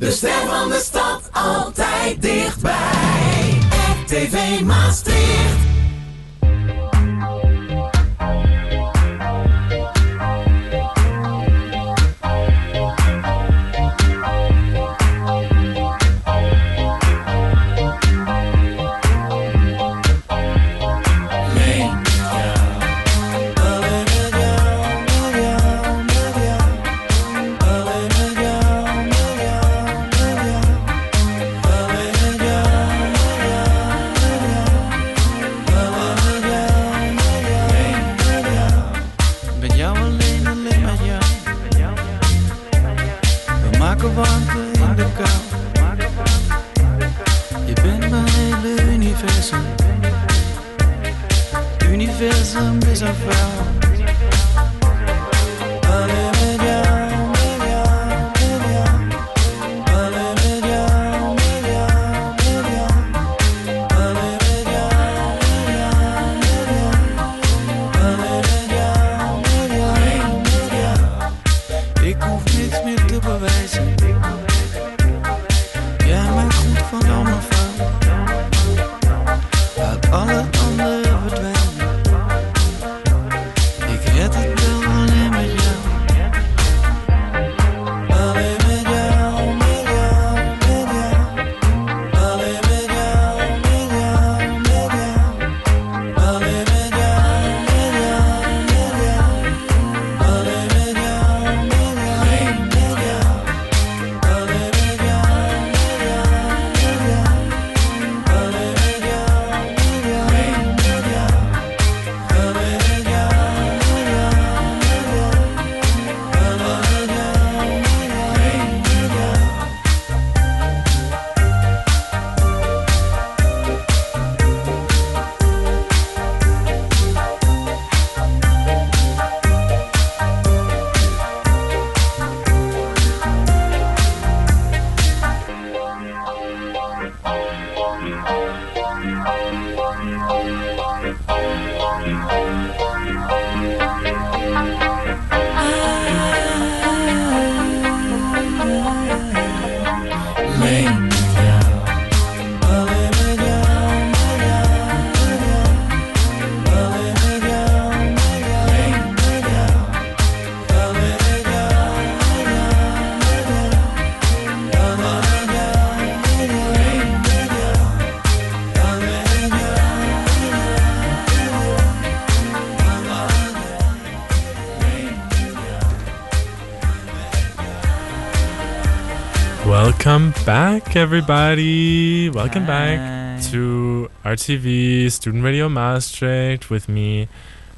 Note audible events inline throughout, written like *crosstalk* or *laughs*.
De ster van de stad altijd dichtbij. RTV Maastricht. Back, everybody. Welcome back to RTV Student Radio Maastricht with me,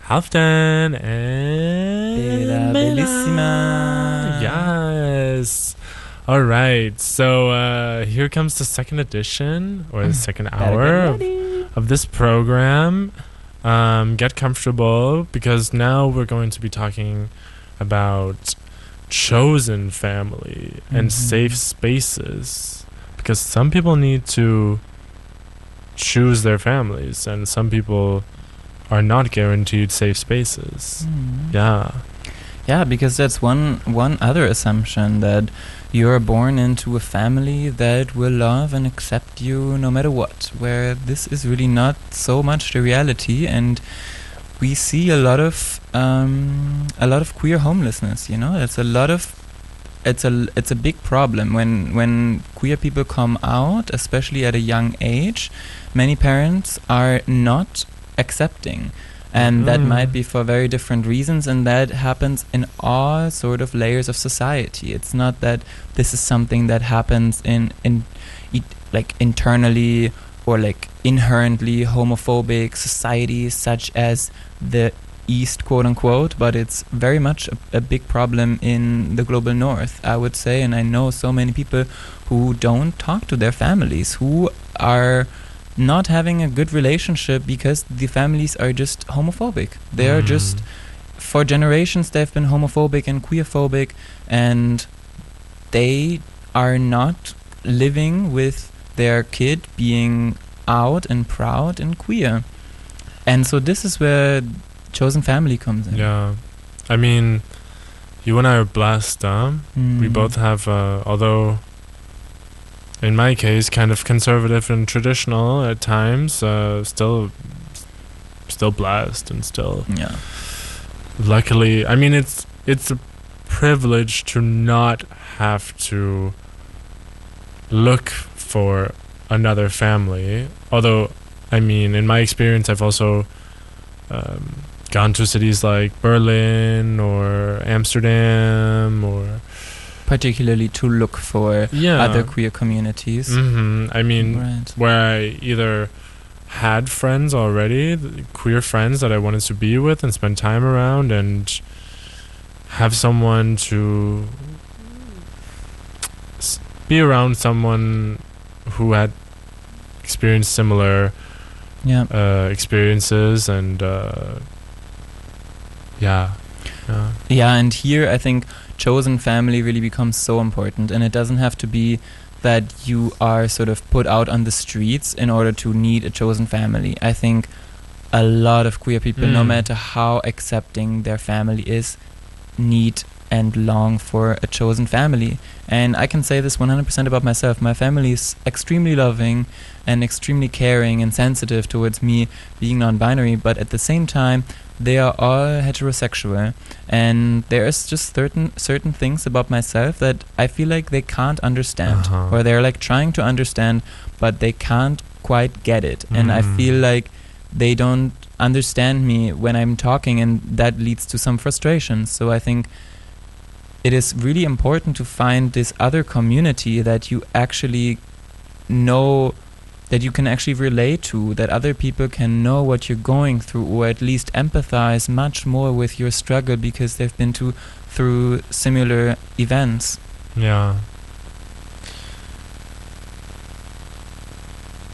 Halfdan and Bella Bellissima. Yes. All right. So uh, here comes the second edition or the *laughs* second hour of, of this program. Um, get comfortable because now we're going to be talking about chosen family and Mhm. safe spaces because some people need to choose their families and some people are not guaranteed safe spaces. Mm. Yeah. Yeah, because that's one one other assumption that you're born into a family that will love and accept you no matter what. Where this is really not so much the reality, and we see a lot of um, a lot of queer homelessness. You know, it's a lot of it's a it's a big problem when when queer people come out, especially at a young age. Many parents are not accepting and that Mm. might be for very different reasons and that happens in all sort of layers of society it's not that this is something that happens in in it, like internally or like inherently homophobic societies such as the east quote unquote but it's very much a, a big problem in the global north i would say and i know so many people who don't talk to their families who are not having a good relationship because the families are just homophobic. They are just Mm. for generations they've been homophobic and queerphobic and they are not living with their kid being out and proud and queer. And so this is where chosen family comes in. Yeah. I mean, you and I are blessed, huh? We Mm. both have, uh, although in my case, kind of conservative and traditional at times. Uh, still, still blessed and still Yeah. luckily i mean it's it's a privilege to not have to look for another family although i mean in my experience i've also um, gone to cities like berlin or amsterdam or Particularly to look for yeah other queer communities. hmm i mean right. where I either had friends already, queer friends that I wanted to be with and spend time around, and have someone to be around someone who had experienced similar Yeah. uh, experiences and uh, yeah. yeah. Yeah, and here I think chosen family really becomes so important, and it doesn't have to be that you are sort of put out on the streets in order to need a chosen family. I think a lot of queer people, no Mm. matter how accepting their family is, need and long for a chosen family. And I can say this 100% about myself. My family is extremely loving and extremely caring and sensitive towards me being non binary, but at the same time, they are all heterosexual and there's just certain certain things about myself that I feel like they can't understand Uh-huh. or they're like trying to understand but they can't quite get it and I Mm. feel like they don't understand me when I'm talking and that leads to some frustration so I think it is really important to find this other community that you actually know that you can actually relate to, that other people can know what you're going through, or at least empathize much more with your struggle because they've been to, through similar events. Yeah.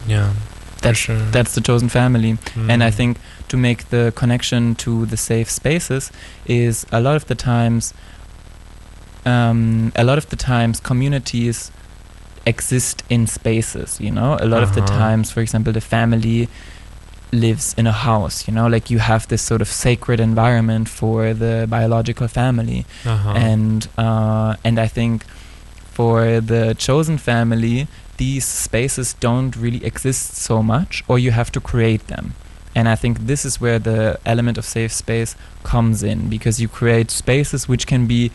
Yeah. For That's sure. that's the chosen family. And I Mm. think to make the connection to the safe spaces is a lot of the times, um, a lot of the times communities exist in spaces. You know, a lot of the Uh-huh. times, for example, the family lives in a house. You know, like you have this sort of sacred environment for the biological family Uh-huh. and uh, and I think for the chosen family, these spaces don't really exist so much, or you have to create them. And I think this is where the element of safe space comes in, because you create spaces which can be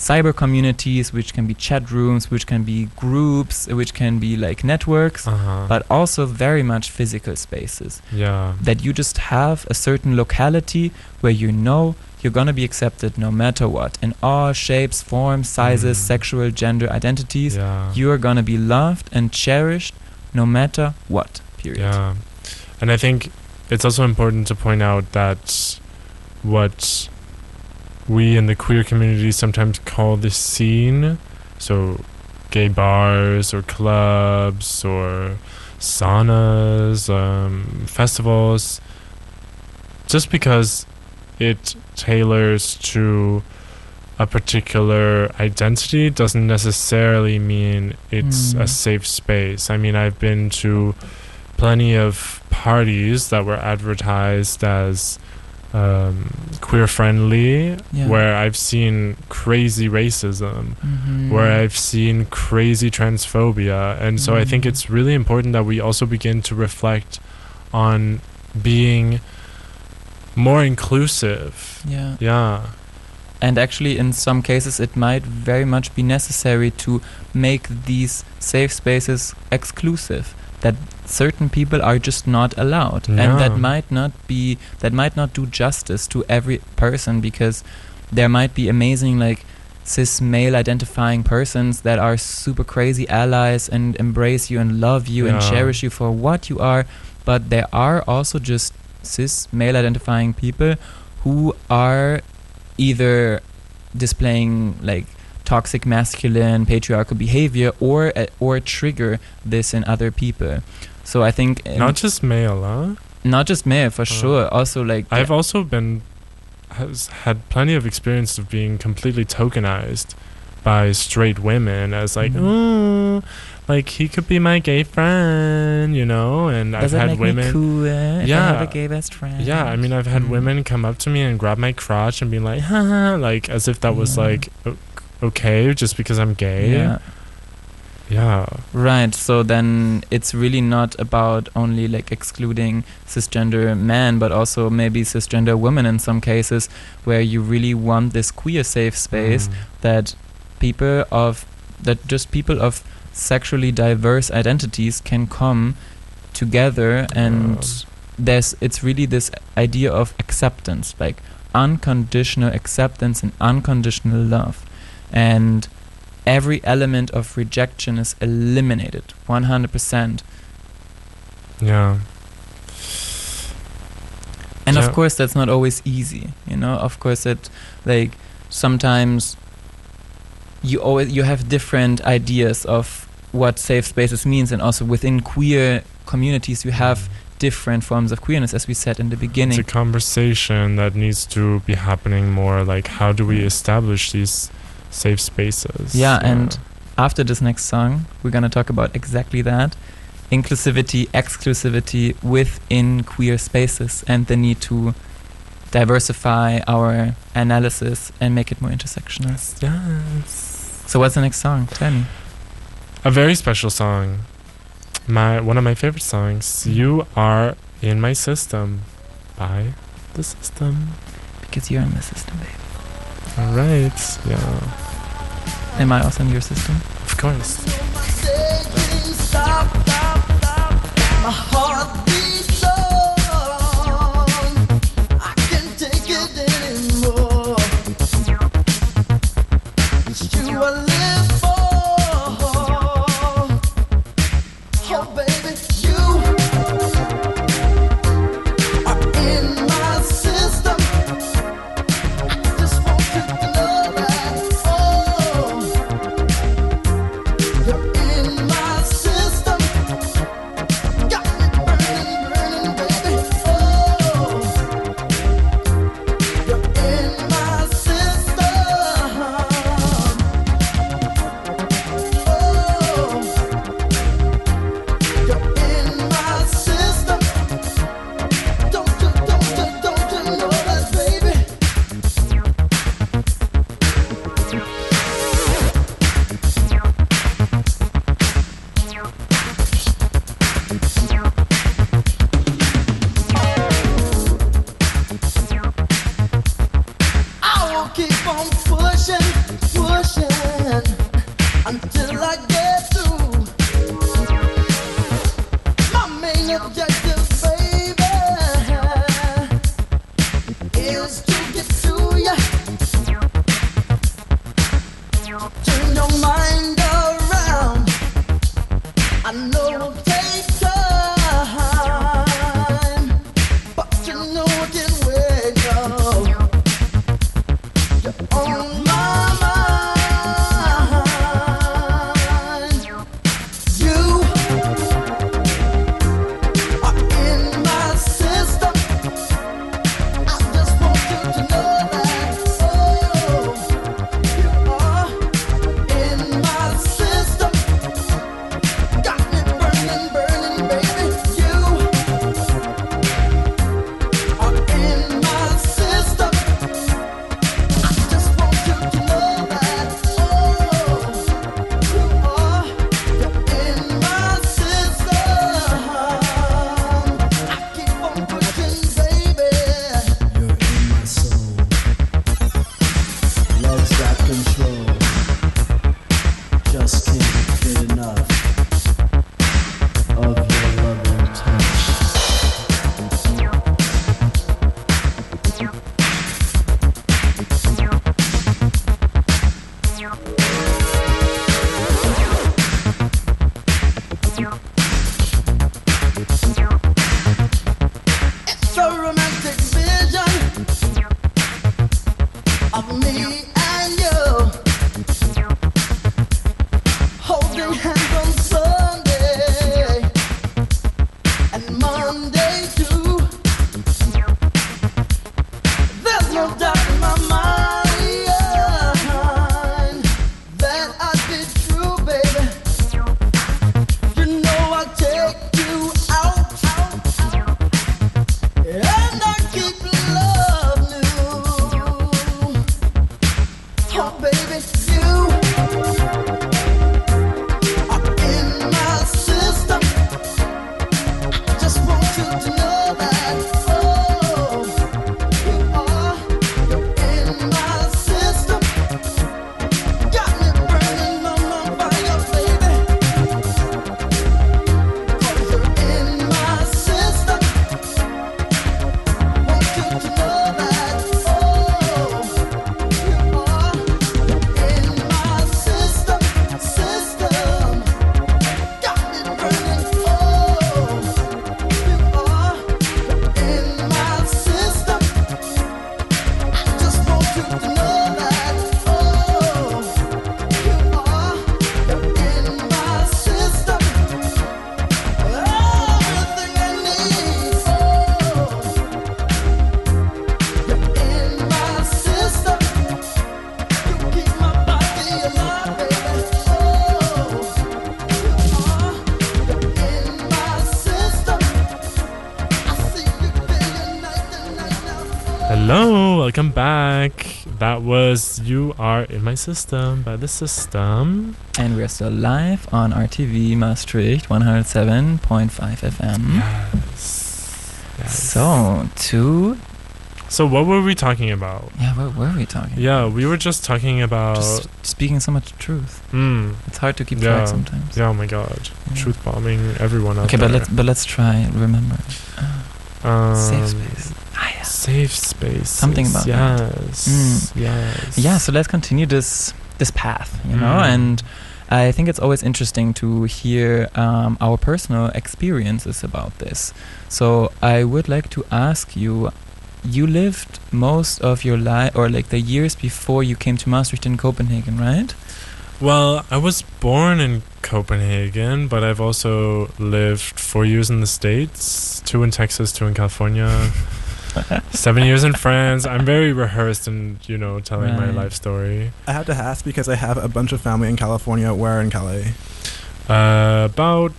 cyber communities, which can be chat rooms, which can be groups, which can be like networks, uh-huh. but also very much physical spaces yeah. that you just have a certain locality where you know you're gonna be accepted no matter what in all shapes, forms, sizes, Mm. sexual, gender identities. Yeah. You are gonna be loved and cherished no matter what. Period. Yeah. And I think it's also important to point out that what we in the queer community sometimes call the scene, so gay bars or clubs or saunas, um, festivals, just because it tailors to a particular identity doesn't necessarily mean it's Mm. a safe space. I mean, I've been to plenty of parties that were advertised as um, queer friendly, Yeah. where I've seen crazy racism, Mhm. where I've seen crazy transphobia. And so I think Mhm. it's really important that we also begin to reflect on being more inclusive. yeah. Yeah. And actually, in some cases, it might very much be necessary to make these safe spaces exclusive. That certain people are just not allowed, and that might not be that might not do justice to every person because there might be amazing like cis male identifying persons that are super crazy allies and embrace you and love you and cherish you for what you are, but there are also just cis male identifying people who are either displaying like toxic masculine patriarchal behavior or uh, or trigger this in other people so i think Not just male, huh? not just male for Uh, sure also like I've also been has had plenty of experience of being completely tokenized by straight women as like, Mhm. oh, like he could be my gay friend, you know. And does I've had make women, me cool if I Yeah. have a gay best friend yeah. I mean, I've had Mm. women come up to me and grab my crotch and be like, *laughs* haha, like as if that was Yeah. like okay, just because I'm gay. yeah Yeah. Right. So then it's really not about only like excluding cisgender men, but also maybe cisgender women in some cases where you really want this queer safe space Mm. that people of that just people of sexually diverse identities can come together and Um. there's it's really this idea of acceptance like unconditional acceptance and unconditional love and every element of rejection is eliminated 100% Yeah. and Yeah. of course that's not always easy you know of course it like sometimes you always you have different ideas of what safe spaces means and also within queer communities you have different forms of queerness as we said in the beginning. It's a conversation that needs to be happening more. Like, how do we mm. establish these safe spaces? Yeah, and after this next song, we're going to talk about exactly that inclusivity, exclusivity within queer spaces, and the need to diversify our analysis and make it more intersectional. yes, So, what's the next song? Tell me. a very special song. My one of my favorite songs. Mm-hmm. You are in my system, by the system. Because you're in my system, babe. All right. Yeah. Am I also in your system? Of course. Saying stop, I will keep on pushing, pushing until I get *laughs* holding That was You Are in My System by The System. And we're still live on RTV Maastricht 107.5 FM. Yes. yes. So, two. So what were we talking about? Yeah, what were we talking Yeah, we were just talking about. Just speaking so much truth. Mm, It's hard to keep Yeah. track sometimes. yeah, oh my god. Yeah. Truth bombing everyone out Okay, there. but let's but let's try remember. Um, Safe space. Ah, yeah. Safe space. Something about that. yes. Mm. Yes. Yeah, so let's continue this this path, you know, Mm. and I think it's always interesting to hear um, our personal experiences about this. So I would like to ask you. You lived most of your life, or like the years before you came to Maastricht in Copenhagen, right? Well, I was born in Copenhagen, but I've also lived four years in the States, two in Texas, two in California, *laughs* *laughs* seven years in France. I'm very rehearsed in, you know, telling my life story. I have to ask because I have a bunch of family in California. Where in Cali? Uh, about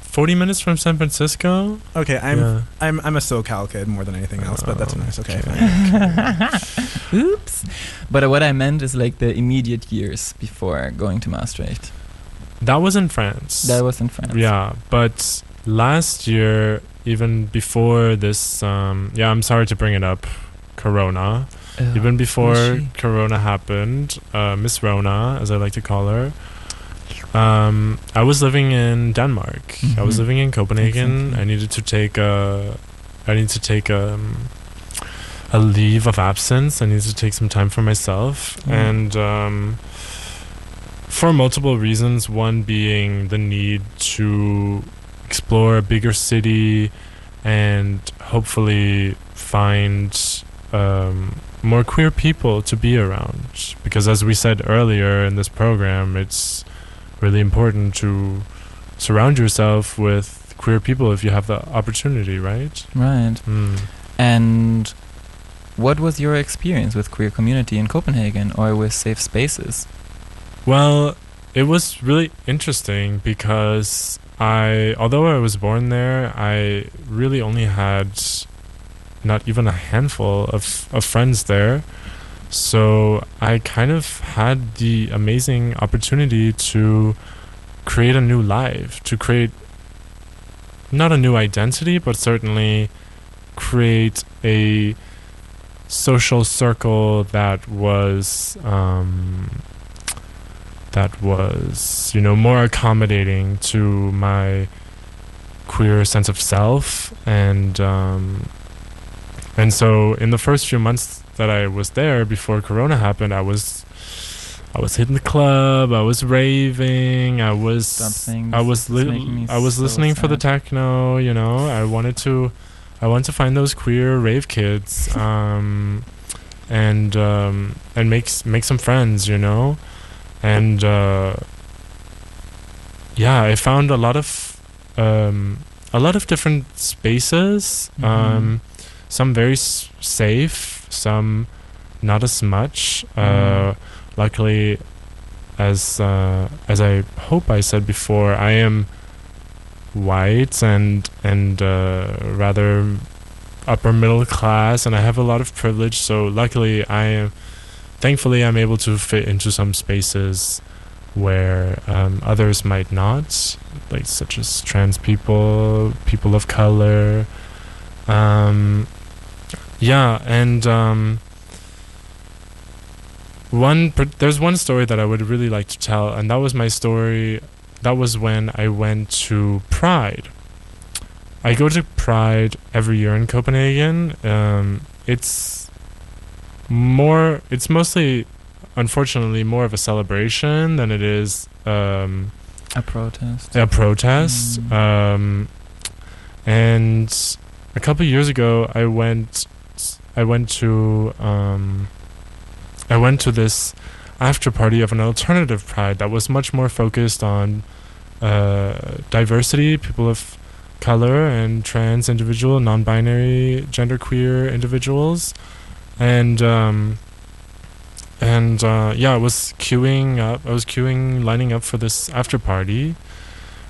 40 minutes from San Francisco. Okay, I'm yeah. I'm I'm a SoCal kid more than anything else, but that's Oh, nice. Okay, okay. fine. *laughs* Oops. But uh, what I meant is like the immediate years before going to Maastricht. That was in France. That was in France. Yeah, but last year, even before this, um, yeah, I'm sorry to bring it up, Corona. Uh, Even before? Corona happened, uh, Miss Rona, as I like to call her, um, I was living in Denmark. I was Mhm. living in Copenhagen. Exactly. I needed to take a, I needed to take um, a leave of absence. I needed to take some time for myself, Mm. and um, for multiple reasons. One being the need to explore a bigger city and hopefully find um, more queer people to be around. Because as we said earlier in this program, it's really important to surround yourself with queer people if you have the opportunity, right? Right. Mm. And what was your experience with queer community in Copenhagen or with safe spaces? Well, it was really interesting because I, although I was born there, I really only had not even a handful of, of friends there. So I kind of had the amazing opportunity to create a new life, to create not a new identity, but certainly create a social circle that was um, that was you know more accommodating to my queer sense of self and um, and so in the first few months that I was there before Corona happened, I was I was hitting the club, I was raving, I was Stop saying I was li- I was so listening for the techno, you know. I wanted to I wanted to find those queer rave kids *laughs* um and um and make make some friends, you know. And uh yeah, I found a lot of um a lot of different spaces Mhm. um some very s- safe, some not as much. Uh, Mm. luckily, as uh, as I hope I said before, I am white and and uh, rather upper middle class, and I have a lot of privilege. So luckily, I am thankfully I'm able to fit into some spaces where um, others might not, like such as trans people, people of color. Um, yeah, and um, one there's one story that I would really like to tell, and that was my story. That was when I went to Pride. I go to Pride every year in Copenhagen. Um, it's more. It's mostly, unfortunately, more of a celebration than it is um, A protest. a protest. Mm. Um, and a couple years ago, I went. I went to. Um, I went to this after party of an alternative pride that was much more focused on uh, diversity, people of color, and trans individual, non-binary, genderqueer individuals, and um, and uh, yeah, I was queuing up. I was queuing, lining up for this after party,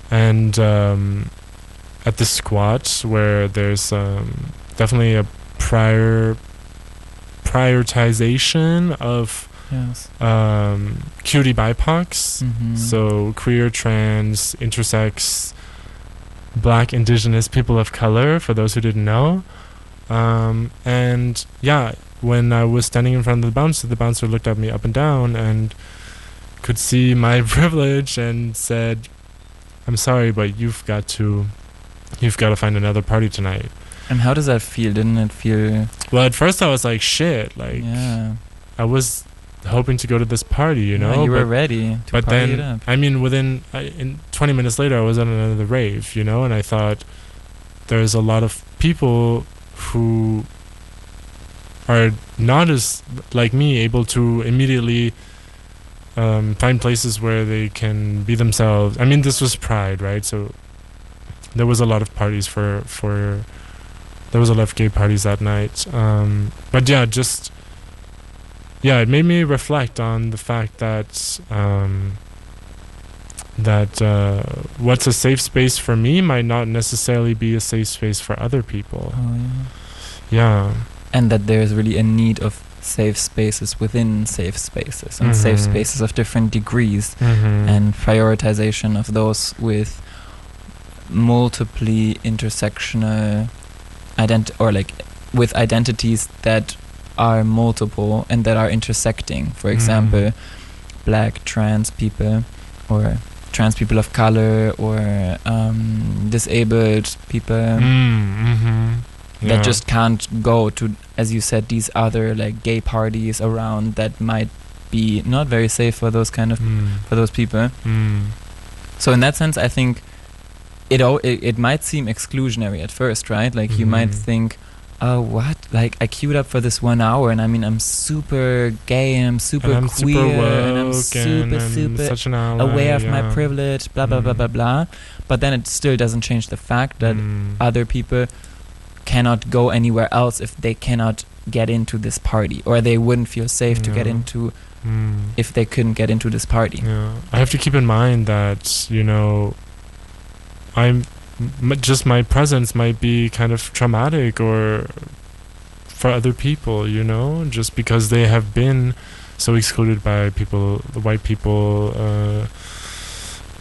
and um, at the squat where there's um, definitely a prior prioritization of Yes. um, cutie BIPOCs. Mhm. So queer, trans, intersex, black, indigenous, people of color, for those who didn't know. Um, and yeah, when I was standing in front of the bouncer, the bouncer looked at me up and down and could see my *laughs* privilege and said, I'm sorry, but you've got to you've got to find another party tonight. And how does that feel? Didn't it feel? Well, at first I was like, shit, like yeah. I was hoping to go to this party, you know, Yeah, you were ready to but party it then up. I mean, within I, in 20 minutes later, I was at another rave, you know, and I thought there's a lot of people who are not as like me able to immediately um, find places where they can be themselves. I mean, this was Pride, right? So there was a lot of parties for for there was a lot of gay parties that night. Um, but yeah, just yeah, it made me reflect on the fact that um, that uh, what's a safe space for me might not necessarily be a safe space for other people. Oh, yeah. Yeah. And that there's really a need of safe spaces within safe spaces and safe Mhm. spaces of different degrees Mm-hmm. and prioritization of those with multiply intersectional ident or like with identities that are multiple and that are intersecting for Mm. example black trans people or trans people of color or um, disabled people mm-hmm. that just can't go to as you said these other like gay parties around that might be not very safe for those kind of mm. for those people Mm. so in that sense i think it o- it, it might seem exclusionary at first right like you might Mhm. think oh what like i queued up for this one hour and i mean i'm super gay and i'm super and I'm queer super and i'm and super I'm super such an ally, aware of my privilege blah blah blah blah blah but then it still doesn't change the fact that Mm. other people cannot go anywhere else if they cannot get into this party or they wouldn't feel safe to get into Mm. if they couldn't get into this party. Yeah, I have to keep in mind that you know, I'm m- just my presence might be kind of traumatic or for other people, you know, just because they have been so excluded by people, the white people, uh,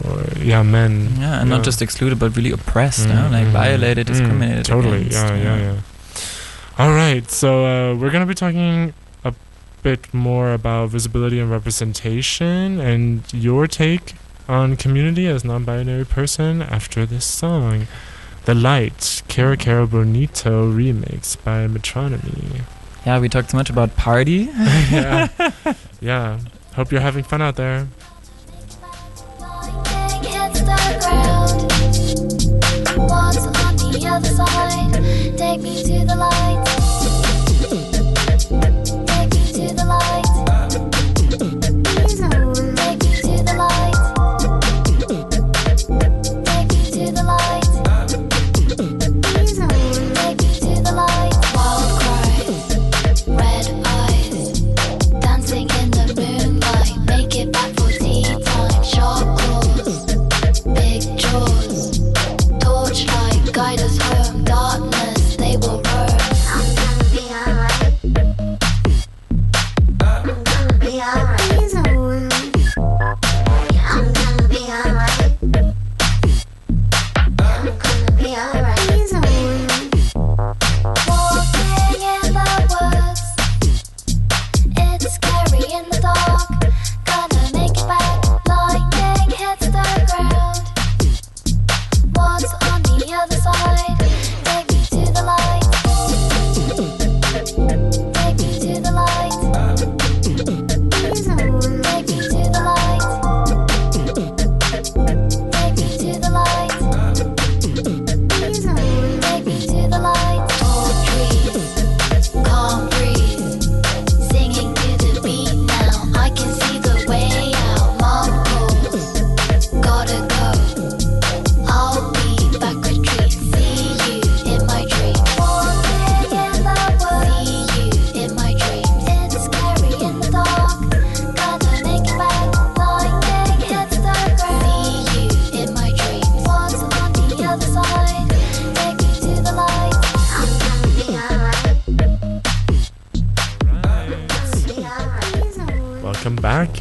or yeah, men. yeah and not just excluded but really oppressed Mm, like mm, violated mm, discriminated totally, against, yeah, yeah, yeah. All right, so uh, we're gonna be talking a bit more about visibility and representation, and your take on community as non-binary person after this song, "The Light," Cara Cara Bonito remix by Metronomy. yeah we talked so much about party *laughs* yeah, *laughs* yeah. Hope you're having fun out there. Take me to the light.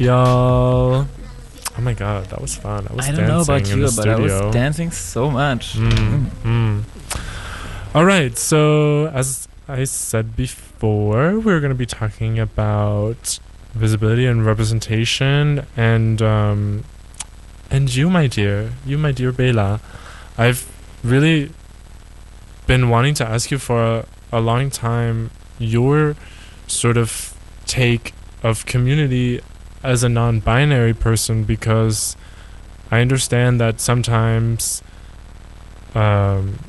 Y'all. Oh my god, that was fun. I was I don't know about you, but I was dancing so much. Mm, mm. All right, so as I said before, we're going to be talking about visibility and representation, and um, and you, my dear, you, my dear Bela, I've really been wanting to ask you for a, a long time your sort of take of community as a non-binary person because I understand that sometimes um,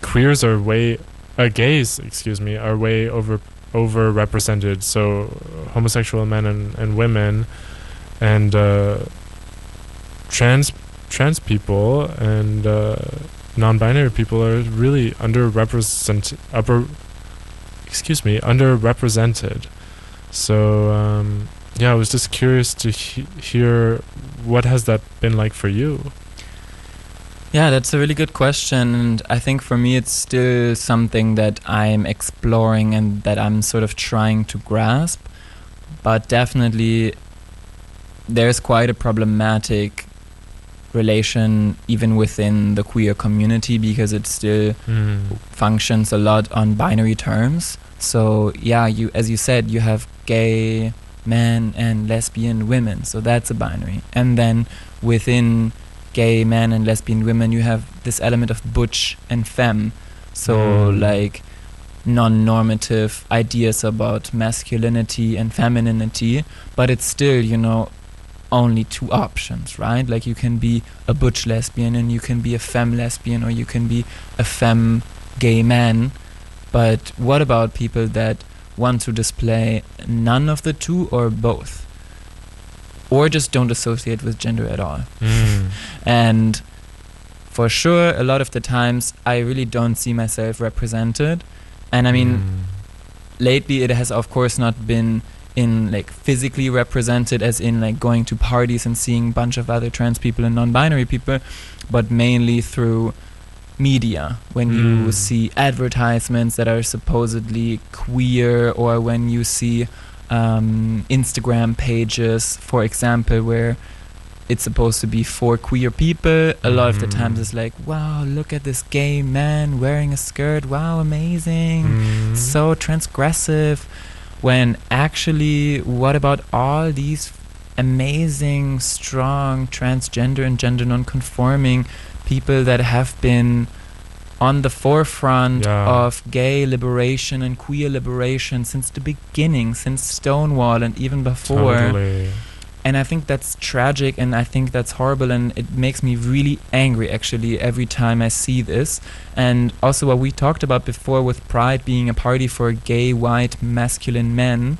queers are way uh, gays excuse me are way over overrepresented. So homosexual men and, and women and uh, trans trans people and uh, non-binary people are really underrepresented upper excuse me underrepresented. So um, yeah I was just curious to he- hear what has that been like for you Yeah, that's a really good question. And I think for me, it's still something that I'm exploring and that I'm sort of trying to grasp. But definitely, there's quite a problematic relation even within the queer community because it still mm. functions a lot on binary terms. So yeah, you as you said, you have gay men and lesbian women. So that's a binary. And then within gay men and lesbian women, you have this element of butch and femme. So Mm. like non-normative ideas about masculinity and femininity, but it's still, you know, only two options, right? Like you can be a butch lesbian and you can be a femme lesbian or you can be a femme gay man. But what about people that want to display none of the two or both? Or just don't associate with gender at all. Mm. *laughs* And for sure, a lot of the times, I really don't see myself represented. And I mean, Mm. lately it has, of course, not been in like physically represented, as in like going to parties and seeing a bunch of other trans people and non binary people, but mainly through media. When you Mm. see advertisements that are supposedly queer, or when you see um, Instagram pages, for example, where it's supposed to be for queer people. A lot of the times Mm. it's like, wow, look at this gay man wearing a skirt. Wow, amazing. Mm. So transgressive. When actually, what about all these amazing, strong transgender and gender non-conforming people that have been on the forefront Yeah. of gay liberation and queer liberation since the beginning, since Stonewall and even before. Totally. And I think that's tragic and I think that's horrible and it makes me really angry actually every time I see this. And also what we talked about before with Pride being a party for gay, white, masculine men,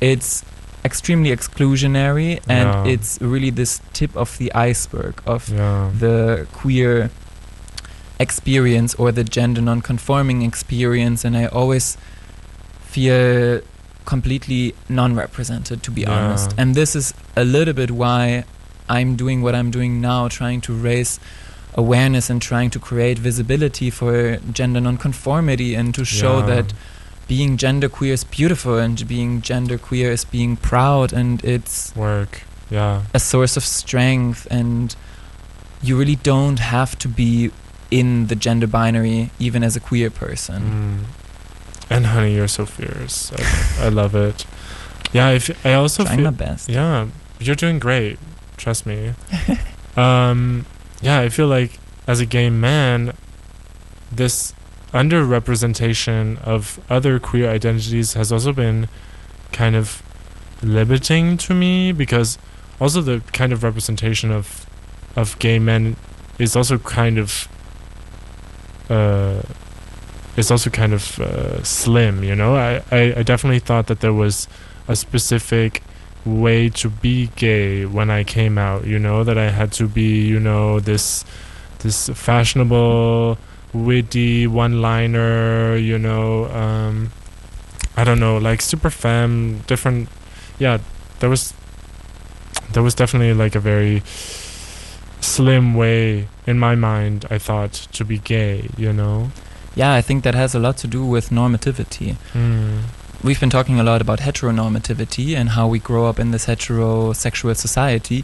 it's extremely exclusionary and Yeah. it's really this tip of the iceberg of Yeah. the queer experience or the gender non-conforming experience and i always feel completely non-represented to be Yeah. honest and this is a little bit why i'm doing what i'm doing now trying to raise awareness and trying to create visibility for gender non-conformity and to show Yeah. that being genderqueer is beautiful and being genderqueer is being proud and it's work. Yeah. a source of strength and you really don't have to be in the gender binary even as a queer person Mm. And honey, you're so fierce. I, I love it. Yeah, I, f- I also trying feel my best Yeah, you're doing great. Trust me. *laughs* um, yeah, I feel like as a gay man, this underrepresentation of other queer identities has also been kind of limiting to me because also the kind of representation of of gay men is also kind of uh also kind of uh, slim you know? I, I i definitely thought that there was a specific way to be gay when I came out, you know, that I had to be, you know, this this fashionable, witty one-liner, you know, um I don't know, like super femme, different yeah, there was there was definitely like a very slim way in my mind, I thought, to be gay, you know. yeah i think that has a lot to do with normativity Mm. we've been talking a lot about heteronormativity and how we grow up in this heterosexual society.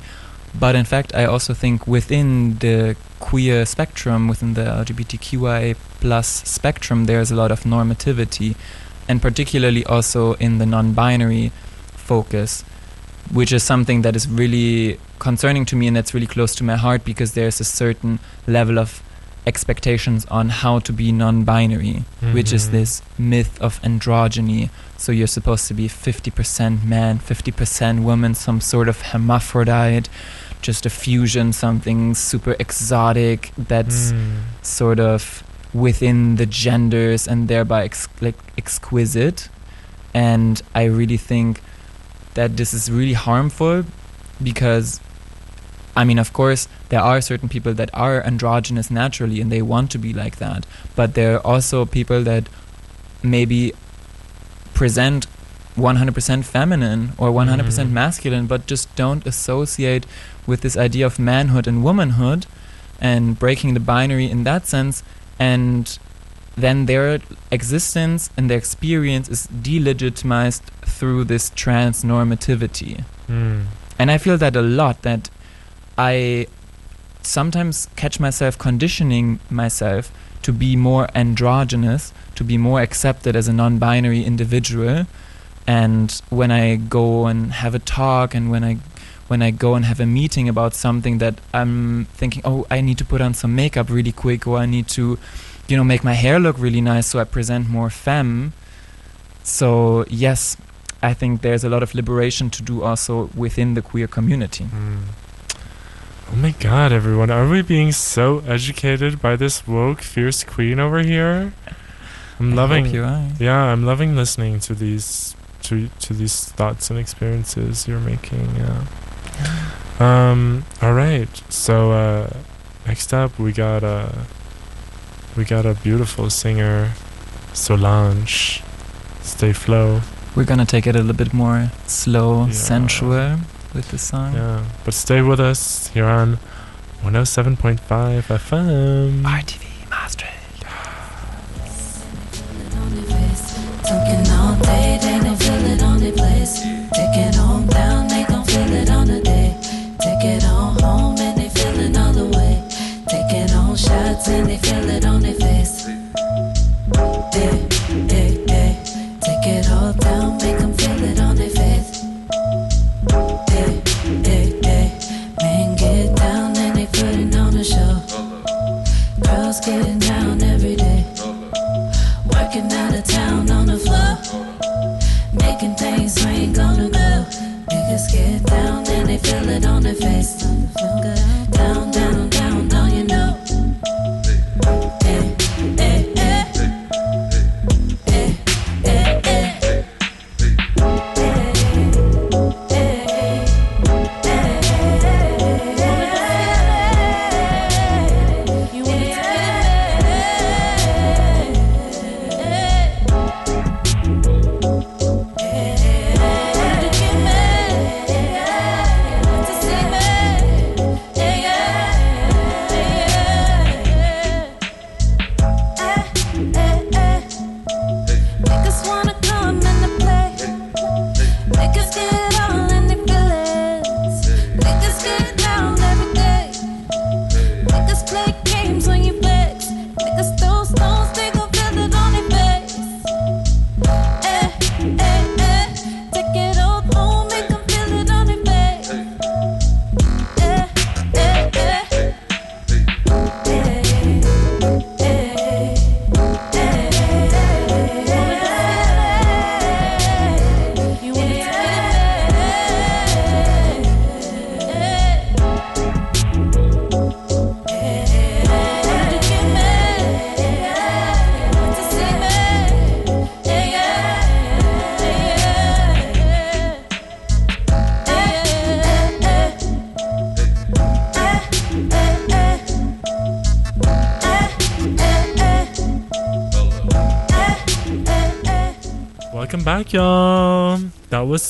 But in fact, I also think within the queer spectrum, within the LGBTQIA plus spectrum, there's a lot of normativity, and particularly also in the non-binary focus, which is something that is really concerning to me and that's really close to my heart because there's a certain level of expectations on how to be non-binary, which is Mhm. this myth of androgyny. So you're supposed to be 50% man, 50% woman, some sort of hermaphrodite, just a fusion, something super exotic that's Mm. sort of within the genders and thereby ex- like exquisite. And I really think that this is really harmful because, I mean, of course, there are certain people that are androgynous naturally and they want to be like that, but there are also people that maybe present 100% feminine or 100% Mhm. masculine, but just don't associate with this idea of manhood and womanhood and breaking the binary in that sense. And then their existence and their experience is delegitimized through this trans normativity. Mm. And I feel that a lot that I sometimes catch myself conditioning myself to be more androgynous, to be more accepted as a non binary individual. And when I go and have a talk and when I when I go and have a meeting about something that I'm thinking, oh, I need to put on some makeup really quick or I need to, you know, make my hair look really nice so I present more femme. So yes, I think there's a lot of liberation to do also within the queer community. Mm. Oh my god, everyone. Are we being so educated by this woke, fierce queen over here? I'm I loving hope you are. Yeah, I'm loving listening to these to to these thoughts and experiences you're making. Yeah. Um. All right. So uh, next up we got a we got a beautiful singer, Solange. Stay Flo. We're gonna take it a little bit more slow, Yeah. sensual with the song. Yeah. But stay with us here on 107.5 FM. RTV Maastricht. Talking feel it on. Take it on feel it on the it on home and they feeling all the way. Take it on shots and they feel it on their face. Hey. Take it all down, feel it on their face. Get down and they on show. Girls getting down every day. Working out of town on the floor. Making things rain gonna go. Niggas get down and they feel it on their face. Down,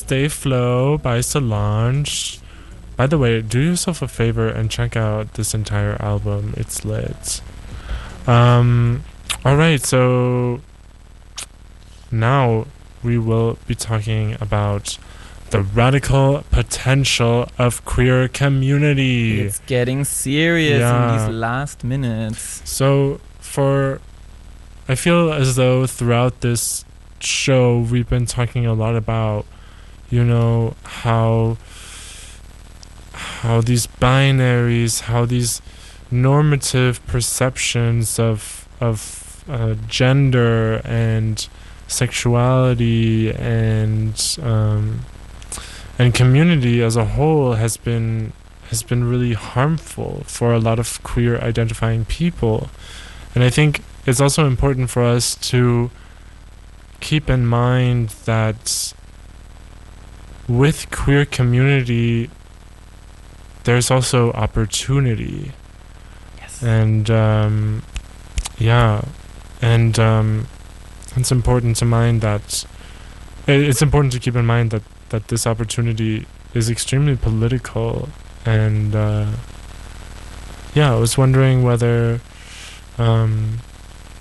Stay Flo by Solange. By the way, do yourself a favor and check out this entire album. It's lit. Um, all right, so now we will be talking about the radical potential of queer community. It's getting serious Yeah. in these last minutes. So, for I feel as though throughout this show we've been talking a lot about, you know, how how these binaries, how these normative perceptions of of uh, gender and sexuality and um, and community as a whole has been has been really harmful for a lot of queer identifying people. And I think it's also important for us to keep in mind that with queer community there's also opportunity. Yes. and um, yeah. And um, it's important to mind that it's important to keep in mind that that this opportunity is extremely political. And uh, yeah i was wondering whether um,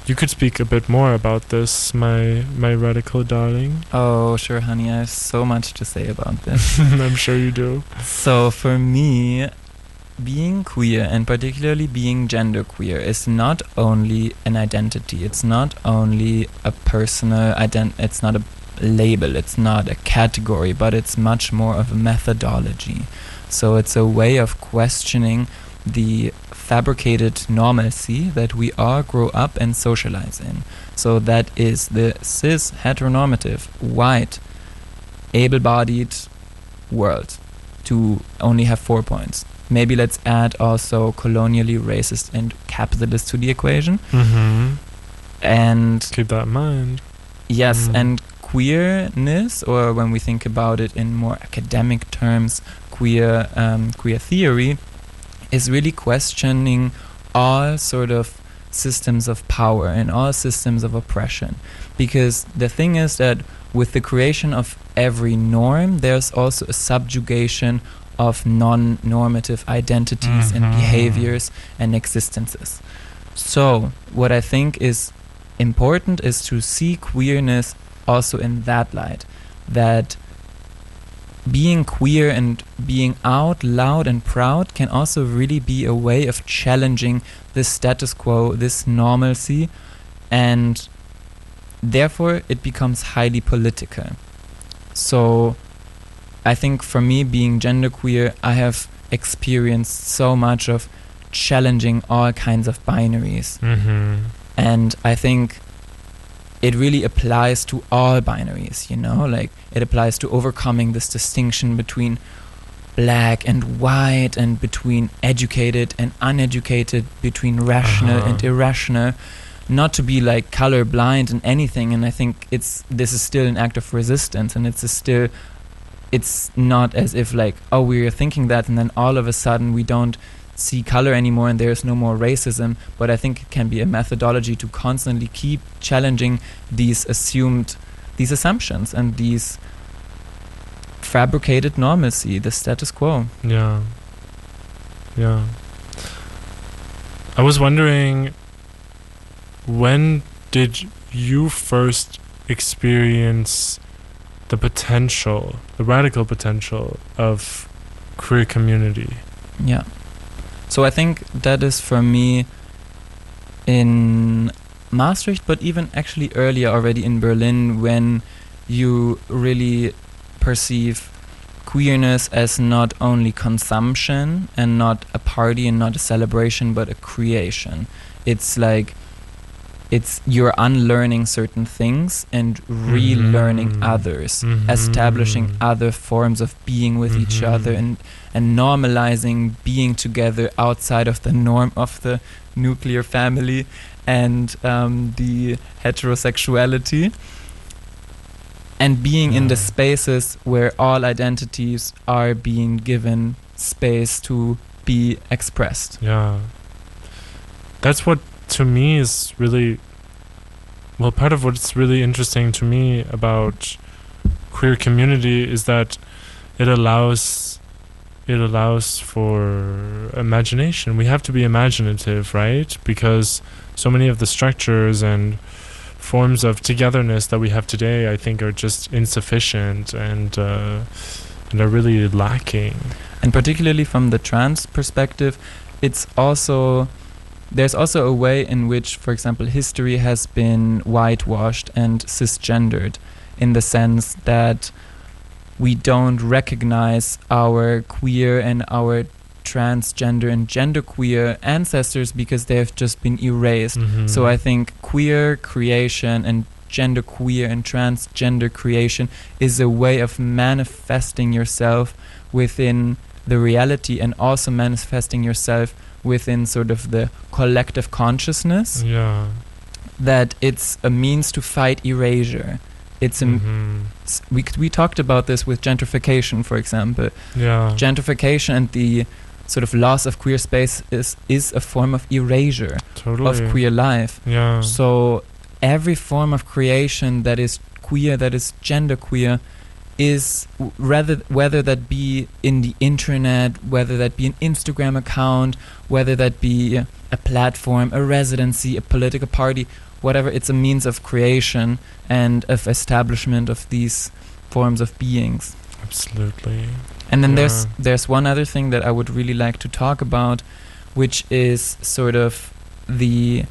you could speak a bit more about this my my radical darling Oh, sure, honey. I have so much to say about this. *laughs* i'm sure you do So for me, being queer and particularly being genderqueer is not only an identity. It's not only a personal ident. It's not a label. It's not a category, but it's much more of a methodology. So it's a way of questioning the fabricated normalcy that we all grow up and socialize in. So that is the cis heteronormative white able-bodied world to only have four points. Maybe let's add also colonially racist and capitalist to the equation. mm-hmm. And keep that in mind yes, Mm. and queerness, or when we think about it in more academic terms, queer um, queer theory is really questioning all sort of systems of power and all systems of oppression. Because the thing is that with the creation of every norm, there's also a subjugation of non normative identities and Mhm. behaviors and existences. So, what I think is important is to see queerness also in that light. That being queer and being out loud and proud can also really be a way of challenging this status quo, this normalcy, and therefore it becomes highly political. So I think for me, being genderqueer, I have experienced so much of challenging all kinds of binaries. mm-hmm. And I think it really applies to all binaries, you know? Like, it applies to overcoming this distinction between black and white, and between educated and uneducated, between rational Uh-huh. and irrational. Not to be like colorblind and anything, and I think it's this is still an act of resistance, and it's a still, it's not as if like oh we're thinking that, and then all of a sudden we don't see color anymore and there's no more racism but i think it can be a methodology to constantly keep challenging these assumed these assumptions and these fabricated normalcy the status quo Yeah. Yeah. I was wondering when did you first experience the potential, the radical potential of queer community? yeah so i think that is for me in maastricht but even actually earlier already in berlin when you really perceive queerness as not only consumption and not a party and not a celebration but a creation. It's like it's you're unlearning certain things and relearning Mhm. others Mhm. establishing other forms of being with each Mhm. other and and normalizing being together outside of the norm of the nuclear family and um, the heterosexuality and being in the spaces where all identities are being given space to be expressed Yeah. That's what to me is really well part of what's really interesting to me about queer community is that it allows it allows for imagination. We have to be imaginative, right? Because so many of the structures and forms of togetherness that we have today, I think, are just insufficient and uh, and are really lacking. and particularly from the trans perspective it's also there's also a way in which for example history has been whitewashed and cisgendered in the sense that we don't recognize our queer and our transgender and genderqueer ancestors because they have just been erased Mhm. so I think queer creation and genderqueer and transgender creation is a way of manifesting yourself within the reality and also manifesting yourself within sort of the collective consciousness yeah. that it's a means to fight erasure. It's a, Mhm. s- we c- we talked about this with gentrification, for example. Yeah. Gentrification and the sort of loss of queer space is is a form of erasure totally. of queer life. Yeah. So every form of creation that is queer, that is genderqueer, is rather whether that be in the internet, whether that be an Instagram account, whether that be a platform, a residency, a political party, whatever. It's a means of creation and of establishment of these forms of beings. Absolutely. And then there's there's one other thing that I would really like to talk about, which is sort of the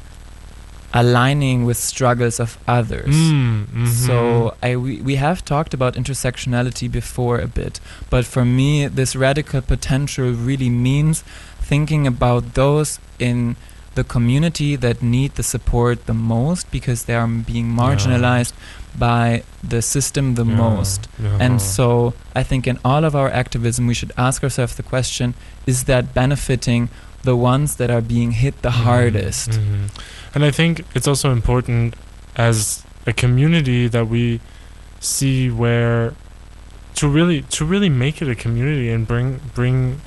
aligning with struggles of others. Mm, mhm. So I we, we have talked about intersectionality before a bit, but for me this radical potential really means thinking about those in the community that need the support the most because they are being marginalized by the system the Yeah, most. yeah. And so I think in all of our activism, we should ask ourselves the question is that benefiting the ones that are being hit the Mhm, hardest? mhm. And I think it's also important as a community that we see where to really to really make it a community and bring bring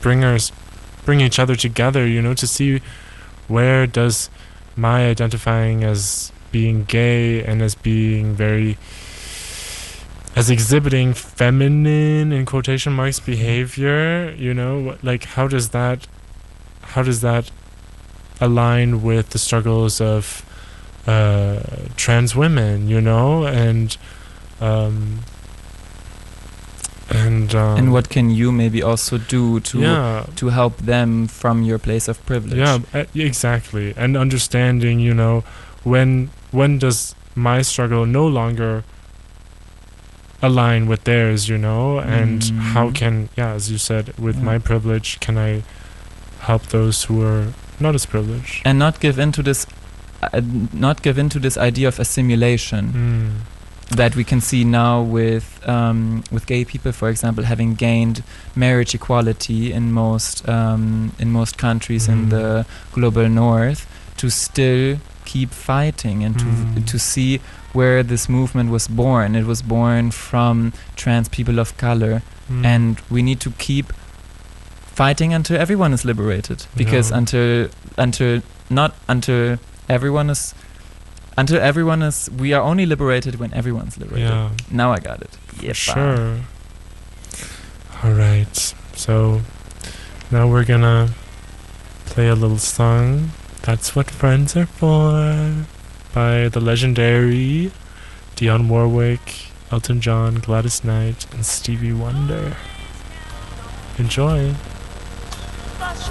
bring us bring each other together, you know, to see where does my identifying as being gay and as being very as exhibiting feminine in quotation marks behavior you know like how does that how does that align with the struggles of uh, trans women you know and um and um, and what can you maybe also do to yeah to help them from your place of privilege? yeah uh, exactly and understanding you know when when does my struggle no longer align with theirs you know and how Mhm. can yeah as you said with Yeah. my privilege can i help those who are not as privileged And not give into this uh, not give into this idea of assimilation mm. that we can see now with um, with gay people, for example, having gained marriage equality in most um, in most countries in Mm. the global north, to still keep fighting and to Mm. to see where this movement was born. It was born from trans people of color, Mm. and we need to keep fighting until everyone is liberated. Because Yeah. until until not until everyone is until everyone is we are only liberated when everyone's liberated. yeah Now I got it. For sure. All right. So now we're gonna play a little song. That's what friends are for, by the legendary Dionne Warwick, Elton John, Gladys Knight, and Stevie Wonder. Enjoy. That's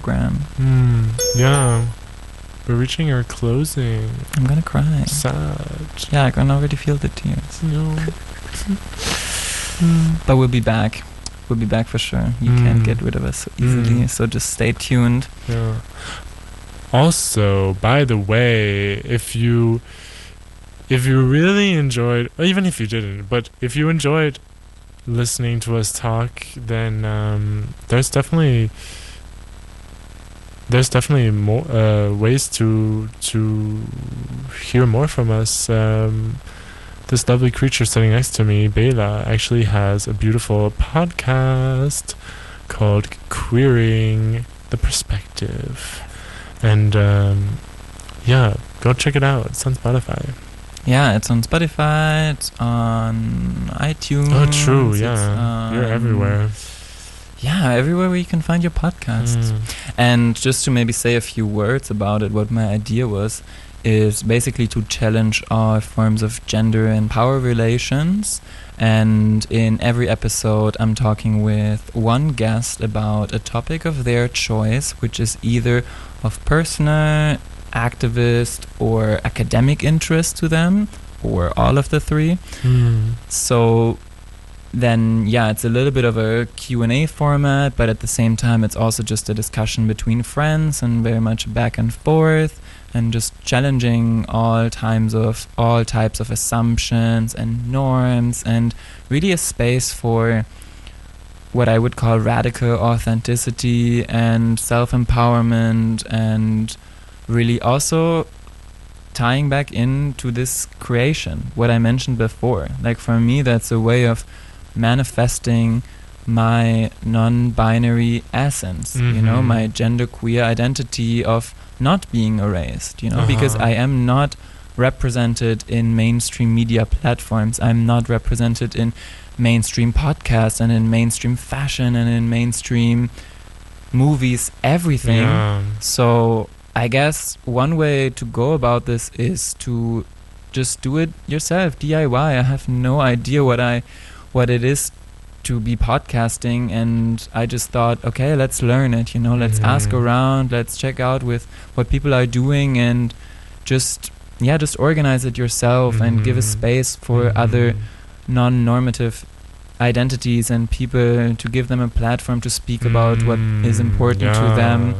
program. Hmm. Yeah. We're reaching our closing. I'm gonna cry. Sad. Yeah, I can already feel the tears. No. *laughs* But we'll be back. We'll be back for sure. You can't Mm. get rid of us so easily, Mm. so just stay tuned. Yeah. Also, by the way, if you if you really enjoyed, even if you didn't, but if you enjoyed listening to us talk, then um, there's definitely there's definitely more uh, ways to to hear more from us. Um, this lovely creature sitting next to me, Bela, actually has a beautiful podcast called Queering the Perspective. And um, yeah, go check it out. It's on Spotify. Yeah, it's on Spotify, it's on iTunes. Oh, true. Yeah, you're everywhere. Yeah, everywhere where you can find your podcasts. Mm. And just to maybe say a few words about it, what my idea was is basically to challenge all forms of gender and power relations. And in every episode, I'm talking with one guest about a topic of their choice, which is either of personal, activist, or academic interest to them, or all of the three. Mm. So then yeah it's a little bit of a q&a format but at the same time it's also just a discussion between friends and very much back and forth and just challenging all times of all types of assumptions and norms and really a space for what I would call radical authenticity and self-empowerment and really also tying back into this creation what I mentioned before. Like for me that's a way of manifesting my non-binary essence you know Mhm. my genderqueer identity of not being erased you know because Uh-huh. i am not represented in mainstream media platforms i'm not represented in mainstream podcasts and in mainstream fashion and in mainstream movies everything Yeah. so I guess one way to go about this is to just do it yourself, DIY. I have no idea what I what it is to be podcasting and I just thought, okay, let's learn it, you know, let's ask Mhm. around, let's check out with what people are doing and just yeah, just organize it yourself and give a Mhm. space for other Mhm. non-normative identities and people to give them a platform to speak about what is Mm, important to them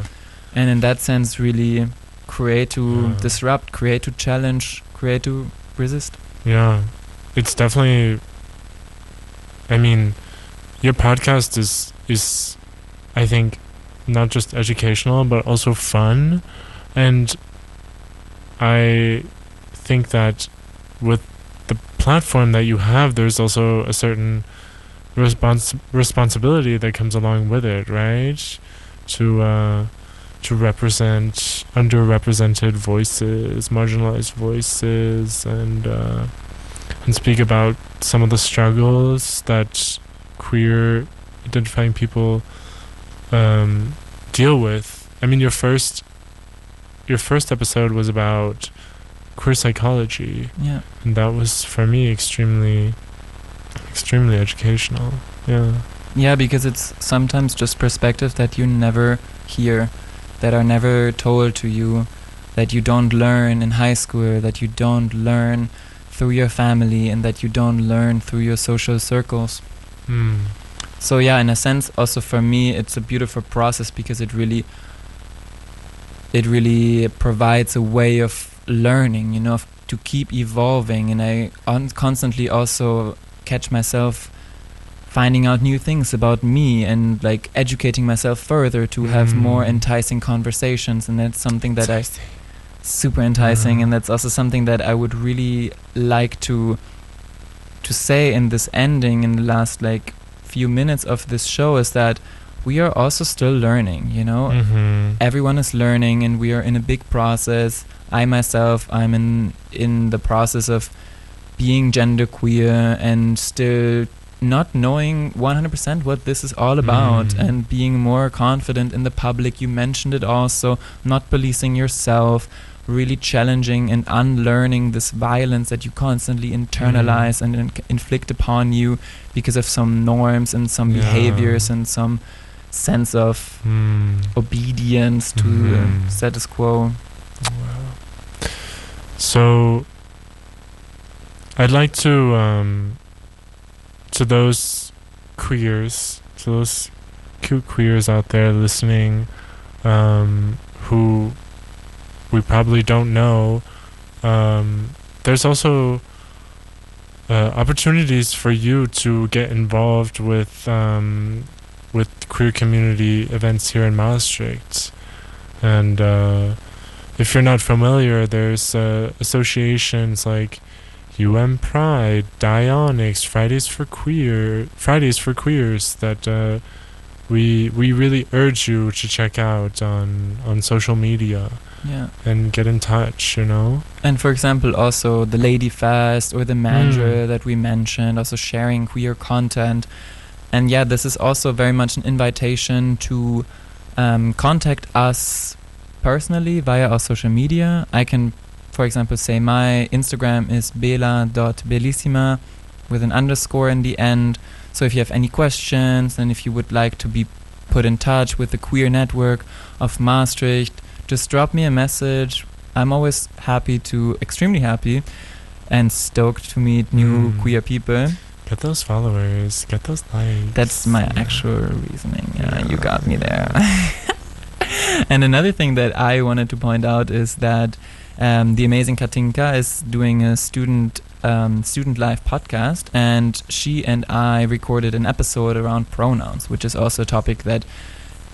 and in that sense really create to Yeah. disrupt create to challenge create to resist Yeah, it's definitely. I mean, your podcast is is, I think, not just educational but also fun, and I think that with the platform that you have, there's also a certain respons- responsibility that comes along with it, right? To uh, to represent underrepresented voices, marginalized voices, and uh, and speak about some of the struggles that queer identifying people um, deal with. I mean, your first your first episode was about queer psychology, yeah and that was for me extremely extremely educational. Yeah. yeah because it's sometimes just perspectives that you never hear that are never told to you that you don't learn in high school that you don't learn through your family and that you don't learn through your social circles Hmm. So yeah, in a sense, also for me, it's a beautiful process because it really, it really provides a way of learning, you know, to keep evolving, and I on- constantly also catch myself finding out new things about me and like educating myself further to have more Mm. enticing conversations, and that's something that I super enticing, Yeah. and that's also something that I would really like to to say in this ending in the last like few minutes of this show is that we are also still learning you know Mm-hmm. everyone is learning and we are in a big process i myself i'm in in the process of being genderqueer and still not knowing 100% what this is all about Mm. and being more confident in the public you mentioned it also not policing yourself really challenging and unlearning this violence that you constantly internalize and in- inflict upon you because of some norms and some Yeah. behaviors and some sense of Hmm. obedience to the status quo. So, I'd like to, um, to those queers, to those cute queers out there listening, um, who we probably don't know, um, there's also uh, opportunities for you to get involved with um, with queer community events here in Maastricht, and uh, if you're not familiar, there's uh, associations like UM Pride, Dionics, Fridays for Queer, Fridays for Queers that uh, we we really urge you to check out on on social media Yeah. and get in touch. You know. And for example, also the Lady Fest or the Mandra Mm. that we mentioned, also sharing queer content. And yeah, this is also very much an invitation to um, contact us personally via our social media. I can, for example, say my Instagram is bela.bellissima with an underscore in the end. So if you have any questions and if you would like to be put in touch with the queer network of Maastricht, just drop me a message. I'm always happy to, extremely happy and stoked to meet new Mm. queer people. Get those followers. Get those likes. That's my Yeah. actual reasoning. Yeah, you got me there. *laughs* and another thing that I wanted to point out is that um, the amazing Katinka is doing a student um, student life podcast, and she and I recorded an episode around pronouns, which is also a topic that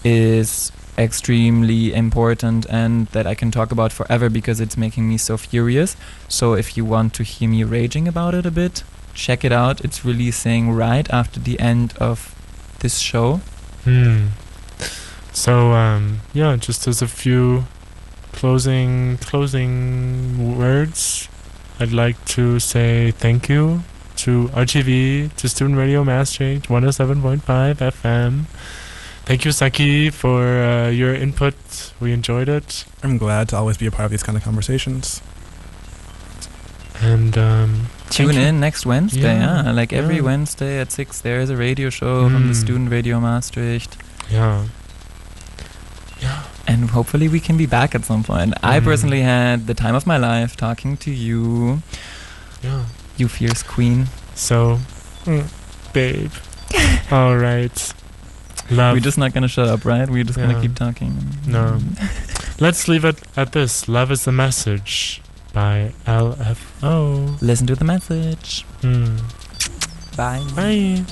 is extremely important and that I can talk about forever because it's making me so furious. So if you want to hear me raging about it a bit, check it out. It's releasing right after the end of this show. Hmm. So um, yeah, just as a few closing closing words, I'd like to say thank you to RTV, to Student Radio Maastricht 107.5 FM. Thank you, Saki, for uh, your input. We enjoyed it. I'm glad to always be a part of these kind of conversations. And um, Tune thank you. in next Wednesday. Yeah, Yeah, like every yeah. Wednesday at 6, there is a radio show from the Mm. Student Radio Maastricht. Yeah. Yeah. And hopefully we can be back at some point. I Mhm. personally had the time of my life talking to you, Yeah. you fierce queen. So, mm, babe. *laughs* All right. Love. We're just not gonna shut up, right? We're just Yeah. gonna keep talking. No. *laughs* Let's leave it at this. Love is the message by LFO. Listen to the message. Hmm. Bye. Bye.